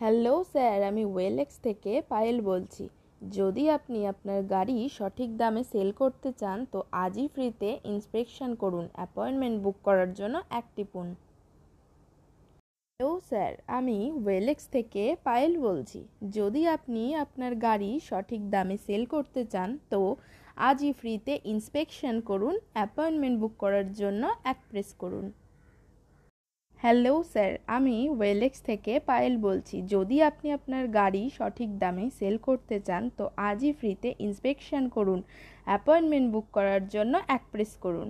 Hello sir, আমি ওয়েলেক্স থেকে পায়েল বলছি। যদি আপনি আপনার গাড়ি সঠিক দামে সেল করতে চান, তো আজই ফ্রিতে ইন্সপেকশন করুন। অ্যাপয়েন্টমেন্ট বুক করার জন্য এক টিপুন। হ্যালো স্যার, আমি ওয়েলেক্স থেকে পায়েল বলছি। যদি আপনি আপনার গাড়ি সঠিক দামে সেল করতে চান, তো আজই ফ্রিতে ইন্সপেকশন করুন। অ্যাপয়েন্টমেন্ট বুক করার জন্য এক প্রেস করুন। হ্যালো স্যার, আমি ওয়েলেক্স থেকে পায়েল বলছি। যদি আপনি আপনার গাড়ি সঠিক দামে সেল করতে চান, তো আজই ফ্রিতে ইন্সপেকশন করুন। অ্যাপয়েন্টমেন্ট বুক করার জন্য এক প্রেস করুন।